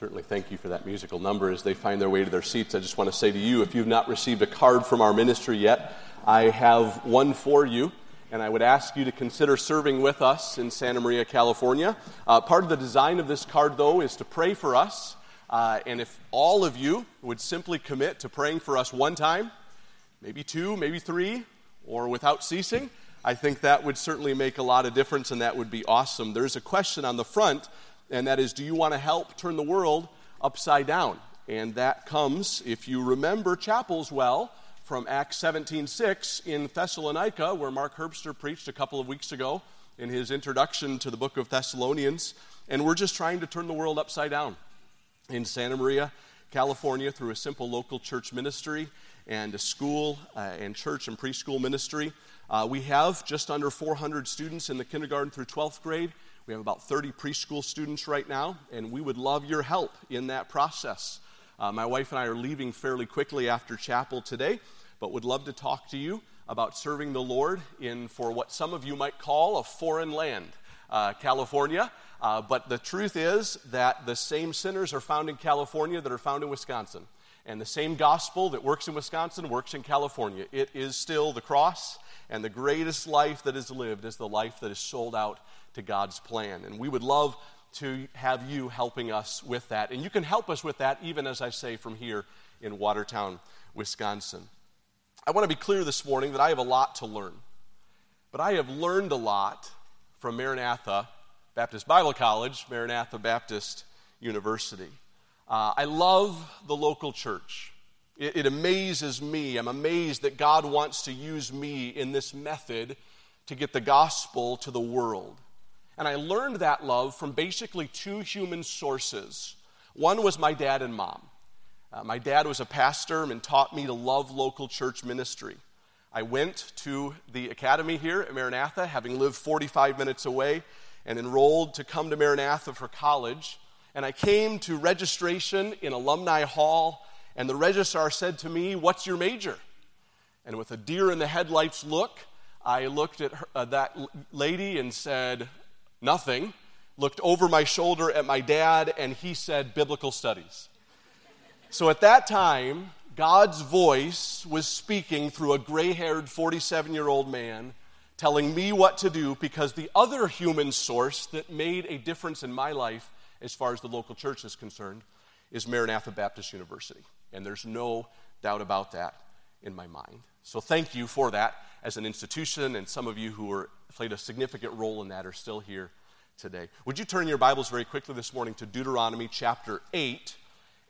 Certainly, thank you for that musical number. As they find their way to their seats, I just want to say to you if you've not received a card from our ministry yet, I have one for you, and I would ask you to consider serving with us in Santa Maria, California. Uh, part of the design of this card, though, is to pray for us. Uh, and if all of you would simply commit to praying for us one time, maybe two, maybe three, or without ceasing, I think that would certainly make a lot of difference, and that would be awesome. There's a question on the front and that is, do you want to help turn the world upside down? And that comes, if you remember chapels well, from Acts 17:6 in Thessalonica, where Mark Herbster preached a couple of weeks ago in his introduction to the book of Thessalonians. And we're just trying to turn the world upside down in Santa Maria, California, through a simple local church ministry and a school uh, and church and preschool ministry. Uh, we have just under 400 students in the kindergarten through 12th grade. We have about 30 preschool students right now, and we would love your help in that process. Uh, my wife and I are leaving fairly quickly after chapel today, but would love to talk to you about serving the Lord in for what some of you might call a foreign land, uh, California. Uh, but the truth is that the same sinners are found in California that are found in Wisconsin. And the same gospel that works in Wisconsin works in California. It is still the cross, and the greatest life that is lived is the life that is sold out to God's plan. And we would love to have you helping us with that. And you can help us with that, even as I say, from here in Watertown, Wisconsin. I want to be clear this morning that I have a lot to learn. But I have learned a lot from Maranatha Baptist Bible College, Maranatha Baptist University. Uh, I love the local church. It, it amazes me. I'm amazed that God wants to use me in this method to get the gospel to the world. And I learned that love from basically two human sources. One was my dad and mom. Uh, my dad was a pastor and taught me to love local church ministry. I went to the academy here at Maranatha, having lived 45 minutes away, and enrolled to come to Maranatha for college. And I came to registration in Alumni Hall, and the registrar said to me, What's your major? And with a deer in the headlights look, I looked at her, uh, that lady and said, nothing, looked over my shoulder at my dad, and he said, Biblical studies. So at that time, God's voice was speaking through a gray haired 47 year old man telling me what to do because the other human source that made a difference in my life as far as the local church is concerned is Maranatha Baptist University. And there's no doubt about that in my mind. So thank you for that as an institution, and some of you who are, played a significant role in that are still here today. Would you turn your Bibles very quickly this morning to Deuteronomy chapter 8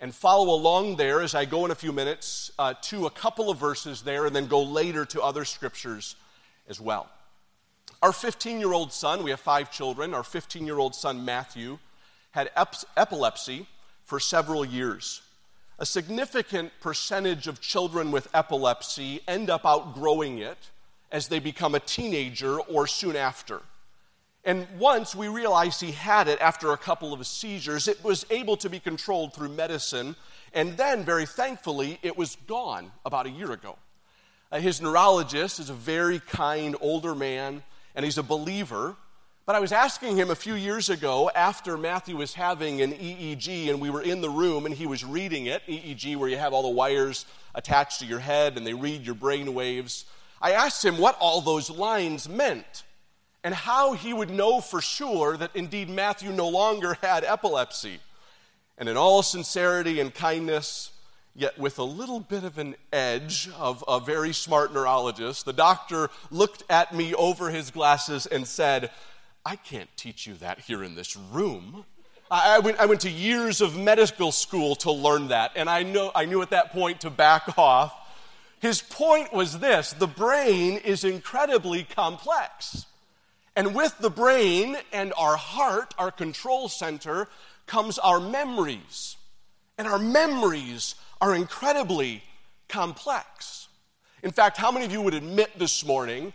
and follow along there as I go in a few minutes uh, to a couple of verses there and then go later to other scriptures as well. Our 15 year old son, we have five children, our 15 year old son Matthew had ep- epilepsy for several years a significant percentage of children with epilepsy end up outgrowing it as they become a teenager or soon after. And once we realized he had it after a couple of seizures, it was able to be controlled through medicine. And then, very thankfully, it was gone about a year ago. Uh, his neurologist is a very kind older man, and he's a believer. But I was asking him a few years ago after Matthew was having an EEG and we were in the room and he was reading it, EEG, where you have all the wires attached to your head and they read your brain waves. I asked him what all those lines meant and how he would know for sure that indeed Matthew no longer had epilepsy. And in all sincerity and kindness, yet with a little bit of an edge of a very smart neurologist, the doctor looked at me over his glasses and said, I can't teach you that here in this room. I, went, I went to years of medical school to learn that, and I, know, I knew at that point to back off. His point was this the brain is incredibly complex. And with the brain and our heart, our control center, comes our memories. And our memories are incredibly complex. In fact, how many of you would admit this morning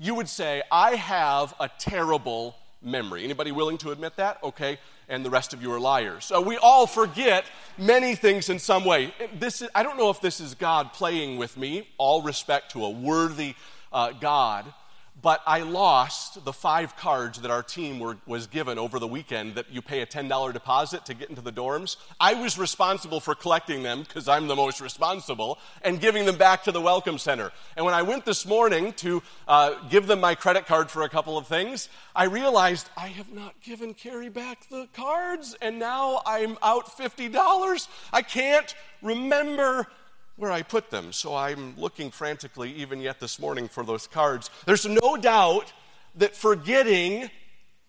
you would say, I have a terrible memory. Anybody willing to admit that? Okay. And the rest of you are liars. So we all forget many things in some way. This is, I don't know if this is God playing with me, all respect to a worthy uh, God, but I lost the five cards that our team were, was given over the weekend that you pay a $10 deposit to get into the dorms. I was responsible for collecting them because I'm the most responsible and giving them back to the Welcome Center. And when I went this morning to uh, give them my credit card for a couple of things, I realized I have not given Carrie back the cards and now I'm out $50. I can't remember where I put them. So I'm looking frantically, even yet this morning, for those cards. There's no doubt that forgetting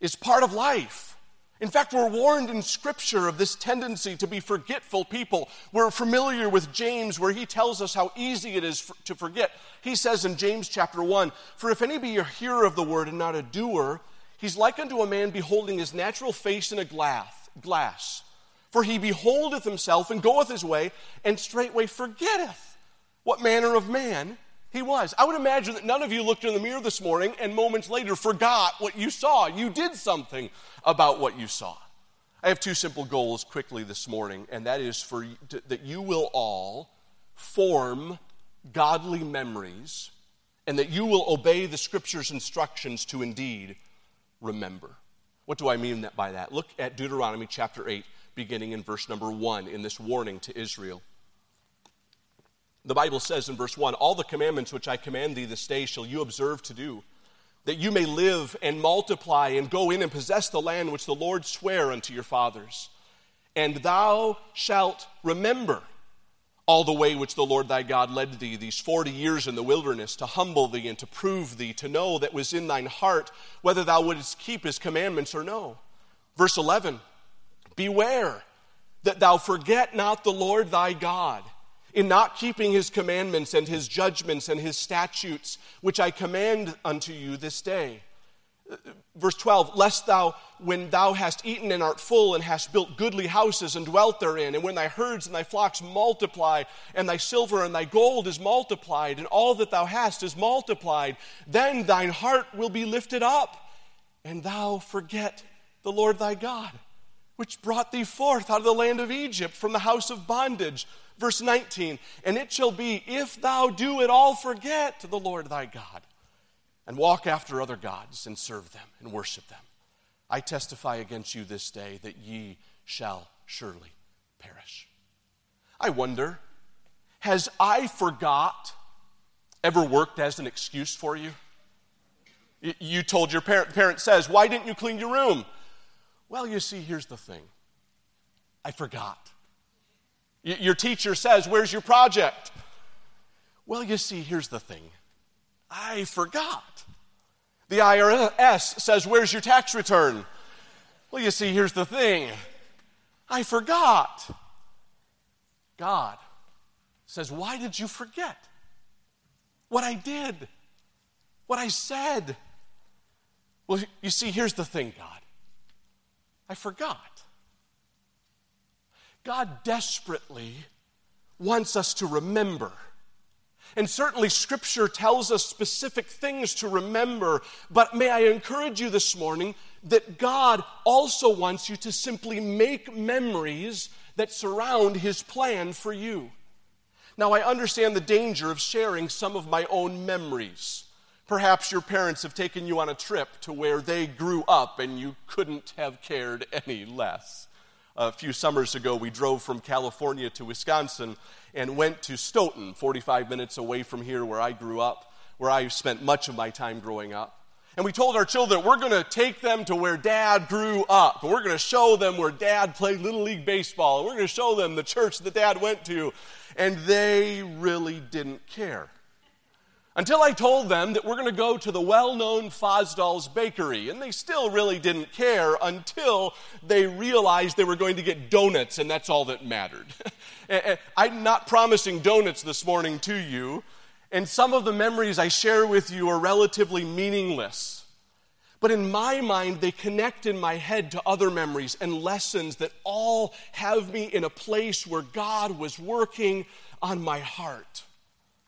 is part of life. In fact, we're warned in Scripture of this tendency to be forgetful people. We're familiar with James, where he tells us how easy it is to forget. He says in James chapter 1 For if any be a hearer of the word and not a doer, he's like unto a man beholding his natural face in a glass. glass. For he beholdeth himself and goeth his way, and straightway forgetteth what manner of man he was. I would imagine that none of you looked in the mirror this morning and moments later forgot what you saw. You did something about what you saw. I have two simple goals quickly this morning, and that is for to, that you will all form godly memories and that you will obey the scripture's instructions to indeed remember. What do I mean by that? Look at Deuteronomy chapter 8 beginning in verse number one in this warning to Israel. The Bible says in verse 1 All the commandments which I command thee this day shall you observe to do, that you may live and multiply and go in and possess the land which the Lord sware unto your fathers. And thou shalt remember all the way which the Lord thy God led thee these forty years in the wilderness to humble thee and to prove thee, to know that was in thine heart whether thou wouldst keep his commandments or no. Verse 11 Beware that thou forget not the Lord thy God in not keeping his commandments and his judgments and his statutes, which I command unto you this day. Verse 12, lest thou, when thou hast eaten and art full, and hast built goodly houses and dwelt therein, and when thy herds and thy flocks multiply, and thy silver and thy gold is multiplied, and all that thou hast is multiplied, then thine heart will be lifted up, and thou forget the Lord thy God which brought thee forth out of the land of Egypt from the house of bondage. Verse 19, and it shall be, if thou do it all forget the Lord thy God, and walk after other gods, and serve them, and worship them, I testify against you this day that ye shall surely perish. I wonder, has I forgot ever worked as an excuse for you? You told your parent, parent says, Why didn't you clean your room? Well, you see, here's the thing I forgot. Y- your teacher says, Where's your project? Well, you see, here's the thing I forgot. The IRS says, Where's your tax return? Well, you see, here's the thing I forgot. God says, Why did you forget? What I did, what I said. Well, you see, here's the thing, God. I forgot. God desperately wants us to remember. And certainly, Scripture tells us specific things to remember. But may I encourage you this morning that God also wants you to simply make memories that surround His plan for you. Now, I understand the danger of sharing some of my own memories. Perhaps your parents have taken you on a trip to where they grew up and you couldn't have cared any less. A few summers ago, we drove from California to Wisconsin and went to Stoughton, 45 minutes away from here where I grew up, where I spent much of my time growing up. And we told our children we're going to take them to where dad grew up. We're going to show them where dad played Little League Baseball. We're going to show them the church that dad went to. And they really didn't care. Until I told them that we're going to go to the well known Fosdal's Bakery. And they still really didn't care until they realized they were going to get donuts, and that's all that mattered. I'm not promising donuts this morning to you, and some of the memories I share with you are relatively meaningless. But in my mind, they connect in my head to other memories and lessons that all have me in a place where God was working on my heart.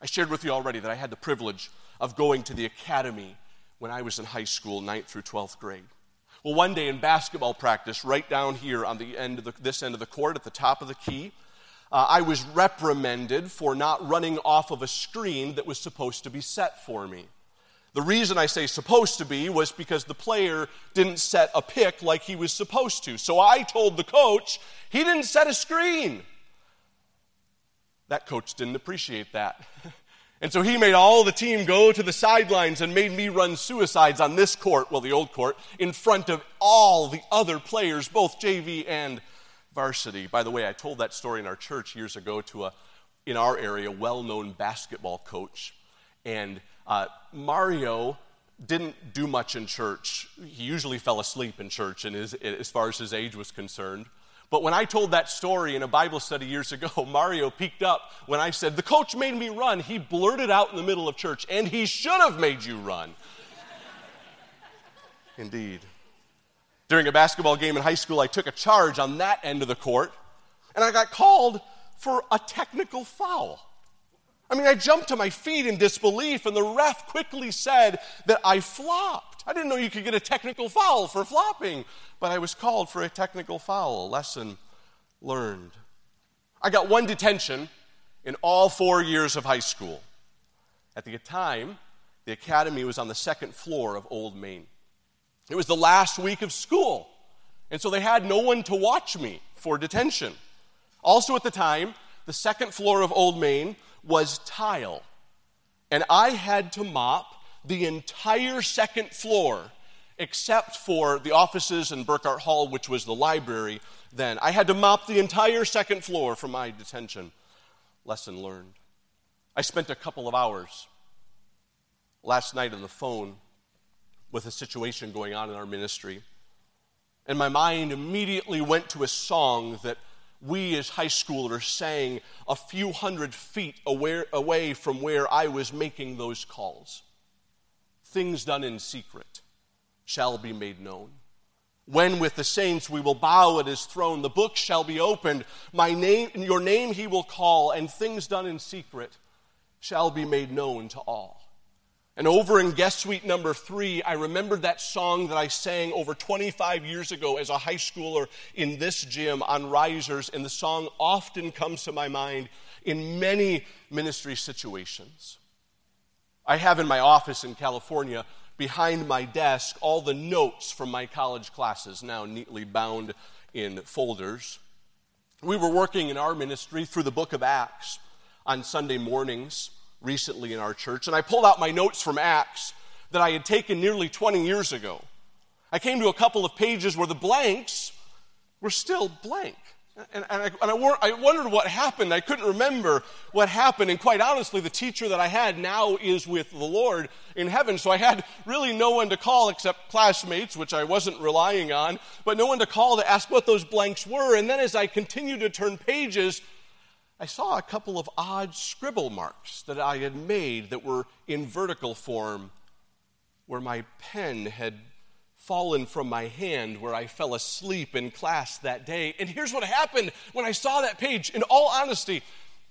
I shared with you already that I had the privilege of going to the academy when I was in high school, 9th through 12th grade. Well, one day in basketball practice, right down here on the end of the, this end of the court at the top of the key, uh, I was reprimanded for not running off of a screen that was supposed to be set for me. The reason I say supposed to be was because the player didn't set a pick like he was supposed to. So I told the coach he didn't set a screen. That coach didn't appreciate that. And so he made all the team go to the sidelines and made me run suicides on this court, well, the old court, in front of all the other players, both JV and varsity. By the way, I told that story in our church years ago to a, in our area, well known basketball coach. And uh, Mario didn't do much in church. He usually fell asleep in church, and as far as his age was concerned. But when I told that story in a Bible study years ago, Mario peeked up when I said, The coach made me run. He blurted out in the middle of church, and he should have made you run. Indeed. During a basketball game in high school, I took a charge on that end of the court, and I got called for a technical foul. I mean, I jumped to my feet in disbelief, and the ref quickly said that I flopped. I didn't know you could get a technical foul for flopping, but I was called for a technical foul, lesson learned. I got one detention in all four years of high school. At the time, the academy was on the second floor of Old Main. It was the last week of school, and so they had no one to watch me for detention. Also, at the time, the second floor of Old Main was tile, and I had to mop the entire second floor except for the offices in Burkhardt Hall, which was the library then. I had to mop the entire second floor for my detention. Lesson learned. I spent a couple of hours last night on the phone with a situation going on in our ministry. And my mind immediately went to a song that we as high schoolers sang a few hundred feet away from where I was making those calls things done in secret shall be made known. When with the saints we will bow at his throne, the book shall be opened. My name, your name he will call, and things done in secret shall be made known to all. And over in guest suite number three, I remembered that song that I sang over 25 years ago as a high schooler in this gym on risers, and the song often comes to my mind in many ministry situations. I have in my office in California, behind my desk, all the notes from my college classes, now neatly bound in folders. We were working in our ministry through the book of Acts on Sunday mornings recently in our church, and I pulled out my notes from Acts that I had taken nearly 20 years ago. I came to a couple of pages where the blanks were still blank. And, and, I, and I, I, wondered what happened. I couldn't remember what happened. And quite honestly, the teacher that I had now is with the Lord in heaven. So I had really no one to call except classmates, which I wasn't relying on, but no one to call to ask what those blanks were. And then as I continued to turn pages, I saw a couple of odd scribble marks that I had made that were in vertical form where my pen had fallen from my hand where I fell asleep in class that day. And here's what happened when I saw that page. In all honesty,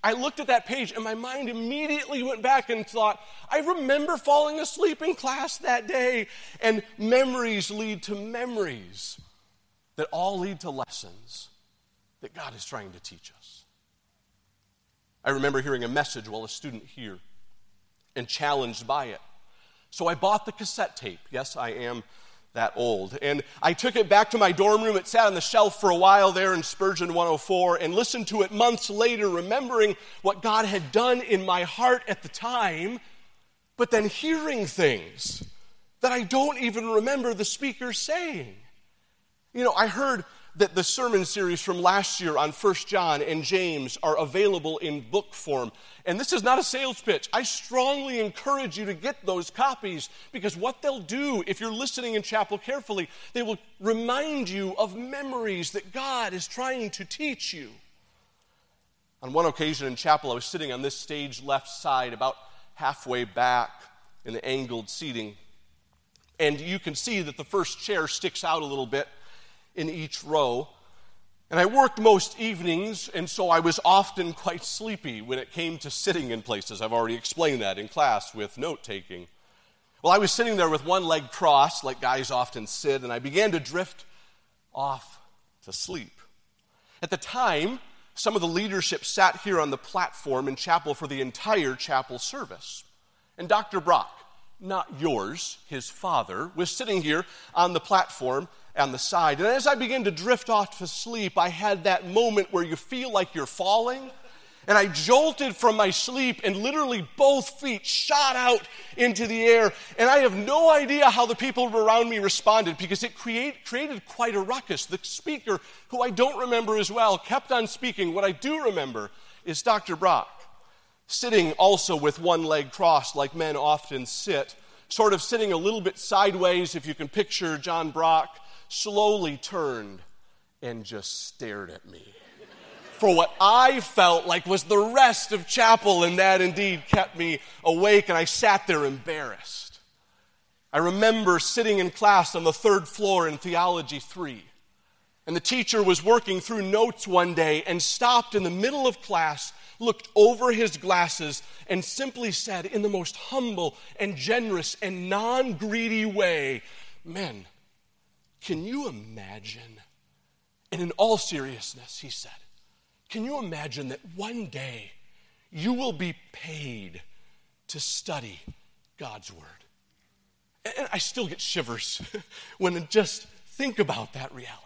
I looked at that page and my mind immediately went back and thought, I remember falling asleep in class that day. And memories lead to memories that all lead to lessons that God is trying to teach us. I remember hearing a message while a student here and challenged by it. So I bought the cassette tape. Yes, I am that old. And I took it back to my dorm room. It sat on the shelf for a while there in Spurgeon 104 and listened to it months later, remembering what God had done in my heart at the time, but then hearing things that I don't even remember the speaker saying. You know, I heard that the sermon series from last year on First John and James are available in book form. And this is not a sales pitch. I strongly encourage you to get those copies because what they'll do, if you're listening in chapel carefully, they will remind you of memories that God is trying to teach you. On one occasion in chapel, I was sitting on this stage left side, about halfway back in the angled seating. And you can see that the first chair sticks out a little bit in each row. And I worked most evenings, and so I was often quite sleepy when it came to sitting in places. I've already explained that in class with note taking. Well, I was sitting there with one leg crossed, like guys often sit, and I began to drift off to sleep. At the time, some of the leadership sat here on the platform in chapel for the entire chapel service. And Dr. Brock, not yours, his father, was sitting here on the platform on the side. And as I began to drift off to sleep, I had that moment where you feel like you're falling. And I jolted from my sleep, and literally both feet shot out into the air. And I have no idea how the people around me responded because it create, created quite a ruckus. The speaker, who I don't remember as well, kept on speaking. What I do remember is Dr. Brock sitting also with one leg crossed, like men often sit, sort of sitting a little bit sideways, if you can picture John Brock, slowly turned and just stared at me for what I felt like was the rest of chapel, and that indeed kept me awake, and I sat there embarrassed. I remember sitting in class on the third floor in Theology 3, and the teacher was working through notes one day and stopped in the middle of class, looked over his glasses, and simply said, in the most humble and generous and non greedy way, Men, can you imagine? And in all seriousness, he said, can you imagine that one day you will be paid to study God's Word? And I still get shivers when I just think about that reality.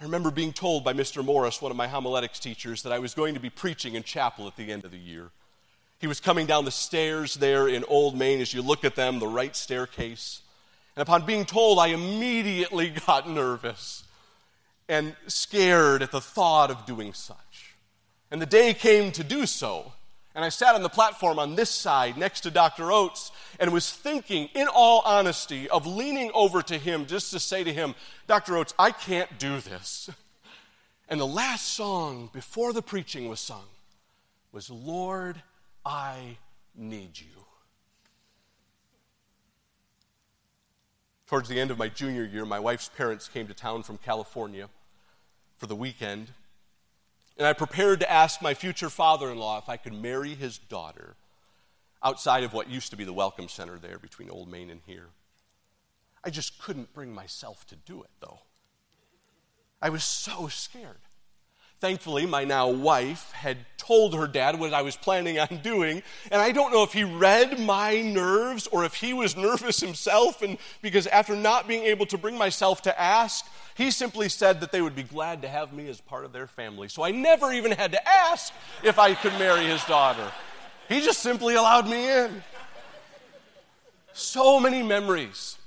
I remember being told by Mr. Morris, one of my homiletics teachers, that I was going to be preaching in chapel at the end of the year. He was coming down the stairs there in Old Main. As you look at them, the right staircase. And upon being told, I immediately got nervous and scared at the thought of doing such. And the day came to do so. And I sat on the platform on this side next to Dr. Oates and was thinking, in all honesty, of leaning over to him just to say to him, Dr. Oates, I can't do this. And the last song before the preaching was sung was, Lord, I need you. Towards the end of my junior year, my wife's parents came to town from California for the weekend, and I prepared to ask my future father in law if I could marry his daughter outside of what used to be the Welcome Center there between Old Main and here. I just couldn't bring myself to do it, though. I was so scared. Thankfully, my now wife had told her dad what I was planning on doing, and I don't know if he read my nerves or if he was nervous himself, and because after not being able to bring myself to ask, he simply said that they would be glad to have me as part of their family. So I never even had to ask if I could marry his daughter. He just simply allowed me in. So many memories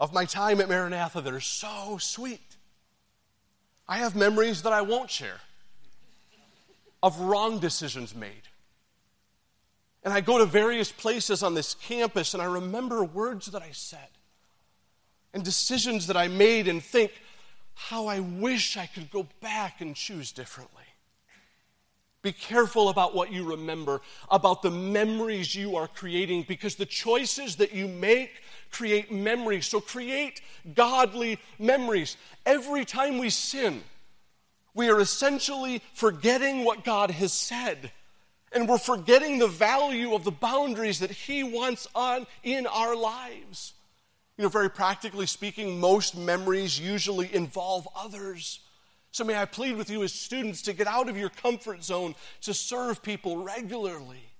of my time at Maranatha that are so sweet. I have memories that I won't share of wrong decisions made. And I go to various places on this campus and I remember words that I said and decisions that I made and think how I wish I could go back and choose differently. Be careful about what you remember, about the memories you are creating, because the choices that you make create memories. So create godly memories. Every time we sin, we are essentially forgetting what God has said. And we're forgetting the value of the boundaries that He wants on in our lives. You know, very practically speaking, most memories usually involve others. So, may I plead with you as students to get out of your comfort zone to serve people regularly.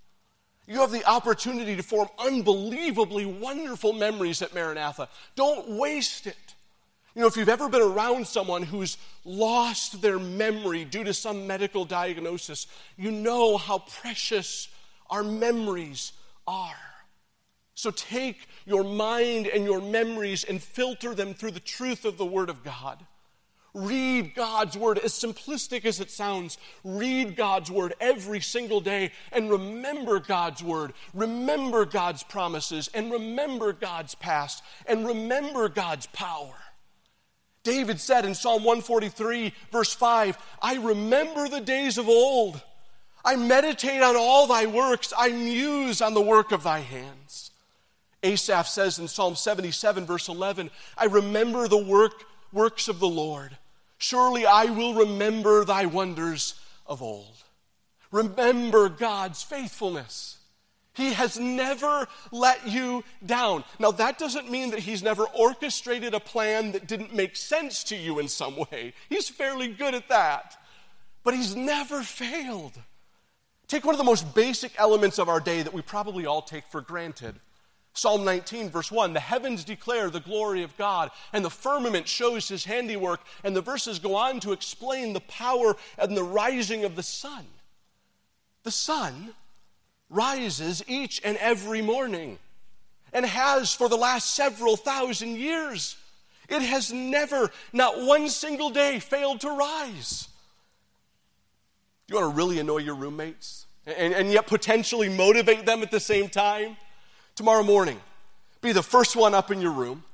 You have the opportunity to form unbelievably wonderful memories at Maranatha. Don't waste it. You know, if you've ever been around someone who's lost their memory due to some medical diagnosis, you know how precious our memories are. So take your mind and your memories and filter them through the truth of the Word of God. Read God's word, as simplistic as it sounds. Read God's word every single day and remember God's word. Remember God's promises and remember God's past and remember God's power. David said in Psalm 143, verse 5, I remember the days of old. I meditate on all thy works. I muse on the work of thy hands. Asaph says in Psalm 77, verse 11, I remember the work, works of the Lord. Surely I will remember thy wonders of old. Remember God's faithfulness. He has never let you down. Now, that doesn't mean that He's never orchestrated a plan that didn't make sense to you in some way. He's fairly good at that. But He's never failed. Take one of the most basic elements of our day that we probably all take for granted. Psalm 19, verse 1 The heavens declare the glory of God, and the firmament shows his handiwork. And the verses go on to explain the power and the rising of the sun. The sun rises each and every morning and has for the last several thousand years. It has never, not one single day, failed to rise. Do you want to really annoy your roommates and, and yet potentially motivate them at the same time? Tomorrow morning, be the first one up in your room.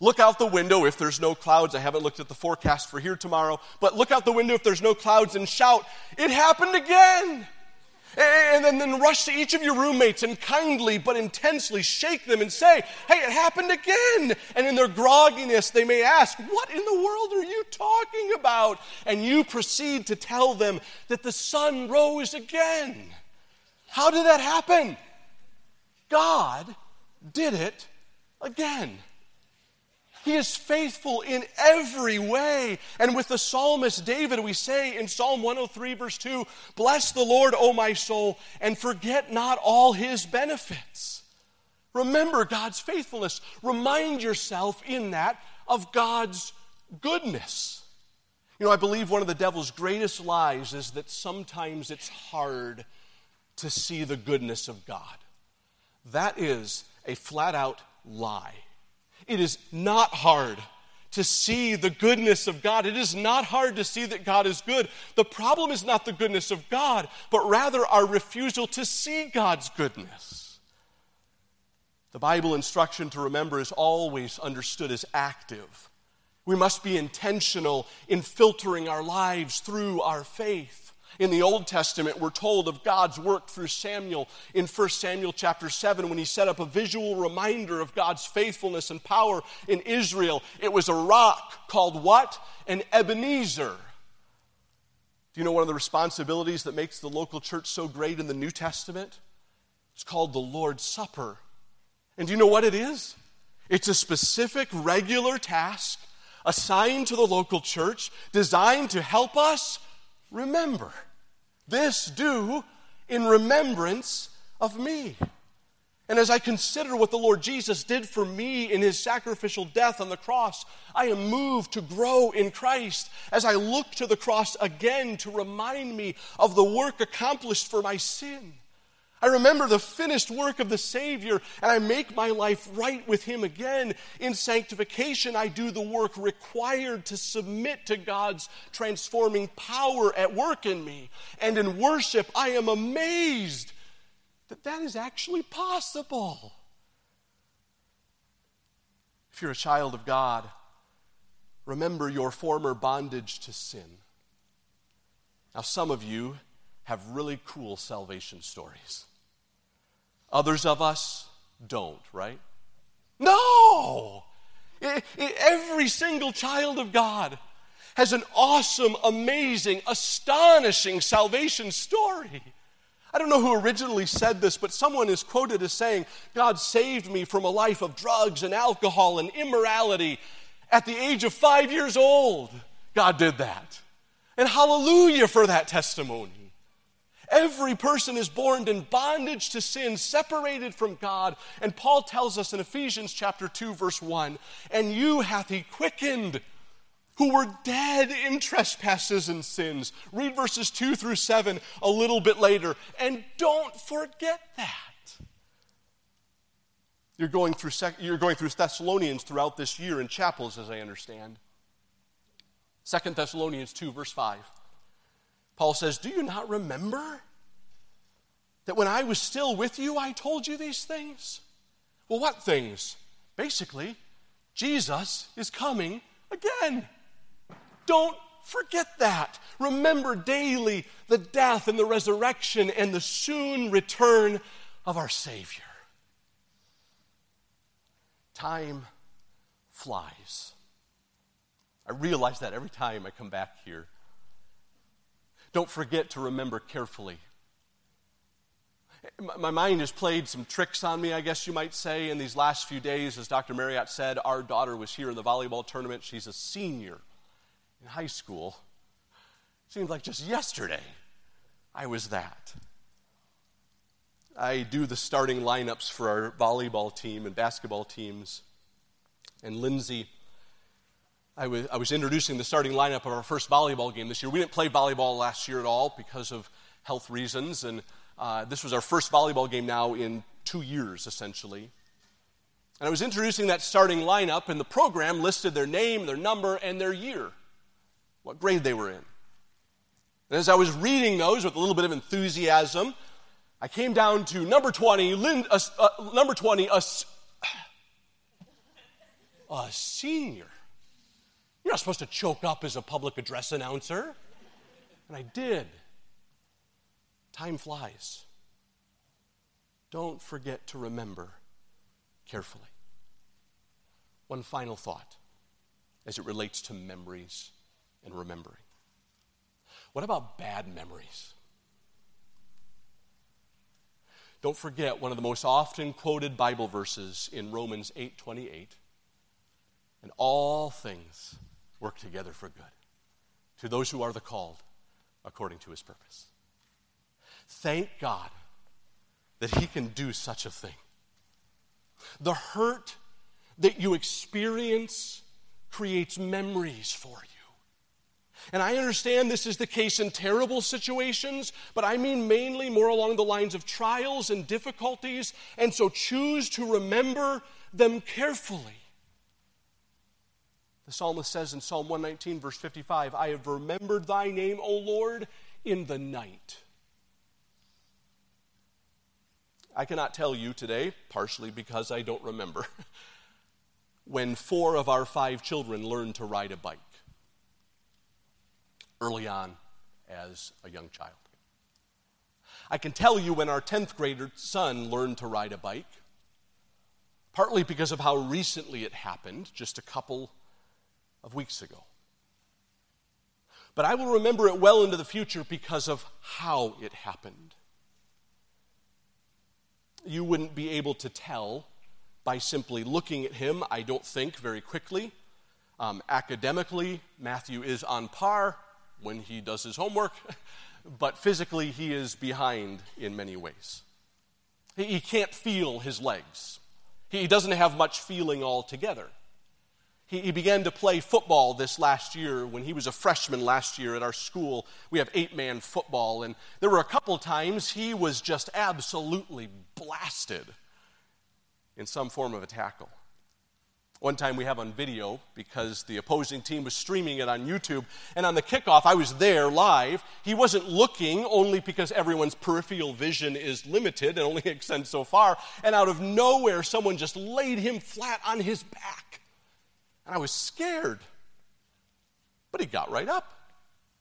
Look out the window if there's no clouds. I haven't looked at the forecast for here tomorrow, but look out the window if there's no clouds and shout, It happened again! And then, then rush to each of your roommates and kindly but intensely shake them and say, Hey, it happened again. And in their grogginess, they may ask, What in the world are you talking about? And you proceed to tell them that the sun rose again. How did that happen? God did it again. He is faithful in every way. And with the psalmist David, we say in Psalm 103, verse 2 Bless the Lord, O my soul, and forget not all his benefits. Remember God's faithfulness. Remind yourself in that of God's goodness. You know, I believe one of the devil's greatest lies is that sometimes it's hard to see the goodness of God. That is a flat out lie. It is not hard to see the goodness of God. It is not hard to see that God is good. The problem is not the goodness of God, but rather our refusal to see God's goodness. The Bible instruction to remember is always understood as active. We must be intentional in filtering our lives through our faith. In the Old Testament, we're told of God's work through Samuel in 1 Samuel chapter 7 when he set up a visual reminder of God's faithfulness and power in Israel. It was a rock called what? An Ebenezer. Do you know one of the responsibilities that makes the local church so great in the New Testament? It's called the Lord's Supper. And do you know what it is? It's a specific, regular task assigned to the local church designed to help us remember. This do in remembrance of me. And as I consider what the Lord Jesus did for me in his sacrificial death on the cross, I am moved to grow in Christ as I look to the cross again to remind me of the work accomplished for my sin. I remember the finished work of the Savior and I make my life right with Him again. In sanctification, I do the work required to submit to God's transforming power at work in me. And in worship, I am amazed that that is actually possible. If you're a child of God, remember your former bondage to sin. Now, some of you have really cool salvation stories. Others of us don't, right? No! Every single child of God has an awesome, amazing, astonishing salvation story. I don't know who originally said this, but someone is quoted as saying, God saved me from a life of drugs and alcohol and immorality at the age of five years old. God did that. And hallelujah for that testimony. Every person is born in bondage to sin, separated from God. And Paul tells us in Ephesians chapter 2, verse 1 And you hath he quickened who were dead in trespasses and sins. Read verses 2 through 7 a little bit later. And don't forget that. You're going through, you're going through Thessalonians throughout this year in chapels, as I understand. Second Thessalonians 2, verse 5. Paul says, Do you not remember that when I was still with you, I told you these things? Well, what things? Basically, Jesus is coming again. Don't forget that. Remember daily the death and the resurrection and the soon return of our Savior. Time flies. I realize that every time I come back here. Don't forget to remember carefully. My mind has played some tricks on me, I guess you might say, in these last few days. As Dr. Marriott said, our daughter was here in the volleyball tournament. She's a senior in high school. Seems like just yesterday I was that. I do the starting lineups for our volleyball team and basketball teams. And Lindsay, I was, I was introducing the starting lineup of our first volleyball game this year. We didn't play volleyball last year at all because of health reasons, and uh, this was our first volleyball game now in two years, essentially. And I was introducing that starting lineup, and the program listed their name, their number, and their year, what grade they were in. And as I was reading those with a little bit of enthusiasm, I came down to number 20, Lynn, uh, uh, number 20, a, a senior. You're not supposed to choke up as a public address announcer. And I did. Time flies. Don't forget to remember carefully. One final thought as it relates to memories and remembering. What about bad memories? Don't forget one of the most often quoted Bible verses in Romans 8:28. And all things work together for good to those who are the called according to his purpose. Thank God that he can do such a thing. The hurt that you experience creates memories for you. And I understand this is the case in terrible situations, but I mean mainly more along the lines of trials and difficulties, and so choose to remember them carefully. The psalmist says in Psalm 119, verse 55, I have remembered thy name, O Lord, in the night. I cannot tell you today, partially because I don't remember, when four of our five children learned to ride a bike early on as a young child. I can tell you when our 10th grader son learned to ride a bike, partly because of how recently it happened, just a couple of weeks ago. But I will remember it well into the future because of how it happened. You wouldn't be able to tell by simply looking at him, I don't think, very quickly. Um, academically, Matthew is on par when he does his homework, but physically he is behind in many ways. He, can't feel his legs, he doesn't have much feeling altogether. He, he began to play football this last year when he was a freshman last year at our school. We have eight man football, and there were a couple times he was just absolutely blasted in some form of a tackle. One time we have on video because the opposing team was streaming it on YouTube. And on the kickoff, I was there live. He wasn't looking only because everyone's peripheral vision is limited and only extends so far. And out of nowhere, someone just laid him flat on his back. And I was scared. But he got right up.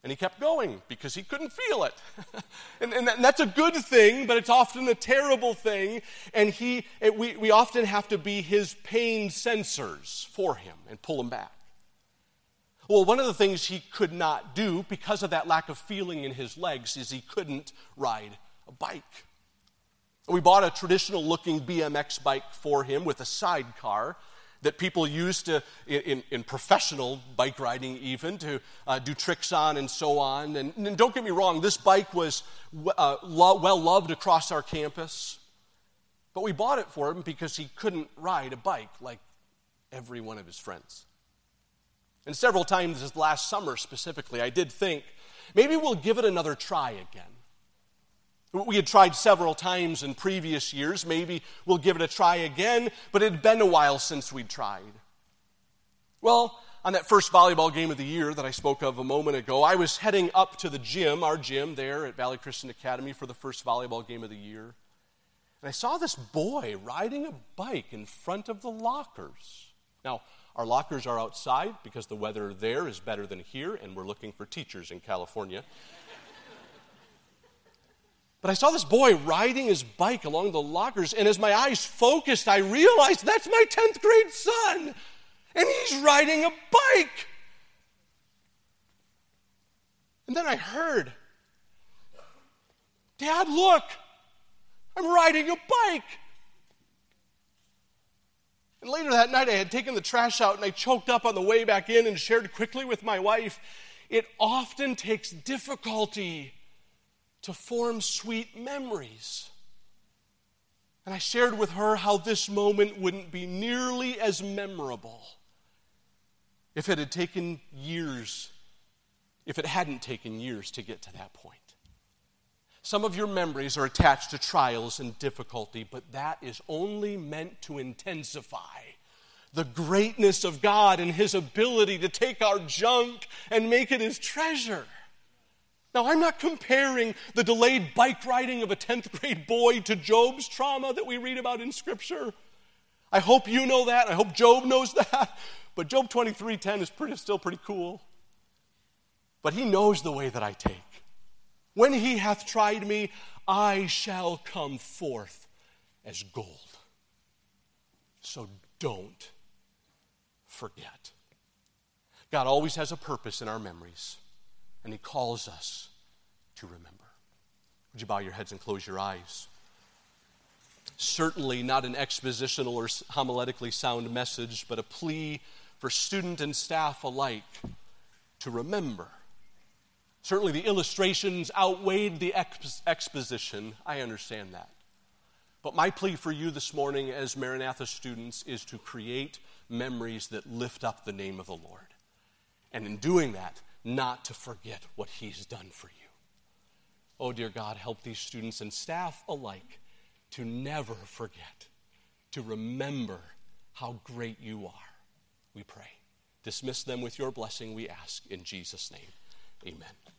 And he kept going because he couldn't feel it. and, and, that's a good thing, but it's often a terrible thing. And he, it, we, we often have to be his pain sensors for him and pull him back. Well, one of the things he could not do because of that lack of feeling in his legs is he couldn't ride a bike. We bought a traditional looking BMX bike for him with a sidecar that people use to, in, in professional bike riding, even to uh, do tricks on and so on. And, and, don't get me wrong, this bike was uh, lo- well loved across our campus. But we bought it for him because he couldn't ride a bike like every one of his friends. And several times this last summer specifically, I did think maybe we'll give it another try again. We had tried several times in previous years. Maybe we'll give it a try again, but it had been a while since we'd tried. Well, on that first volleyball game of the year that I spoke of a moment ago, I was heading up to the gym, our gym there at Valley Christian Academy, for the first volleyball game of the year. And I saw this boy riding a bike in front of the lockers. Now, our lockers are outside because the weather there is better than here, and we're looking for teachers in California. But I saw this boy riding his bike along the lockers, and as my eyes focused, I realized that's my 10th grade son, and he's riding a bike. And then I heard, Dad, look, I'm riding a bike. And later that night, I had taken the trash out and I choked up on the way back in and shared quickly with my wife. It often takes difficulty to form sweet memories. And I shared with her how this moment wouldn't be nearly as memorable if it had taken years, if it hadn't taken years to get to that point. Some of your memories are attached to trials and difficulty, but that is only meant to intensify the greatness of God and His ability to take our junk and make it His treasure. Now, I'm not comparing the delayed bike riding of a 10th grade boy to Job's trauma that we read about in Scripture. I hope you know that. I hope Job knows that. But Job 23:10 is pretty, still pretty cool. But he knows the way that I take. When he hath tried me, I shall come forth as gold. So don't forget. God always has a purpose in our memories and He calls us to remember. Would you bow your heads and close your eyes? Certainly not an expositional or homiletically sound message, but a plea for student and staff alike to remember. Certainly the illustrations outweighed the exp- exposition. I understand that. But my plea for you this morning as Maranatha students is to create memories that lift up the name of the Lord. And in doing that, not to forget what He's done for you. Oh, dear God, help these students and staff alike to never forget, to remember how great you are. We pray. Dismiss them with your blessing, we ask. In Jesus' name, amen.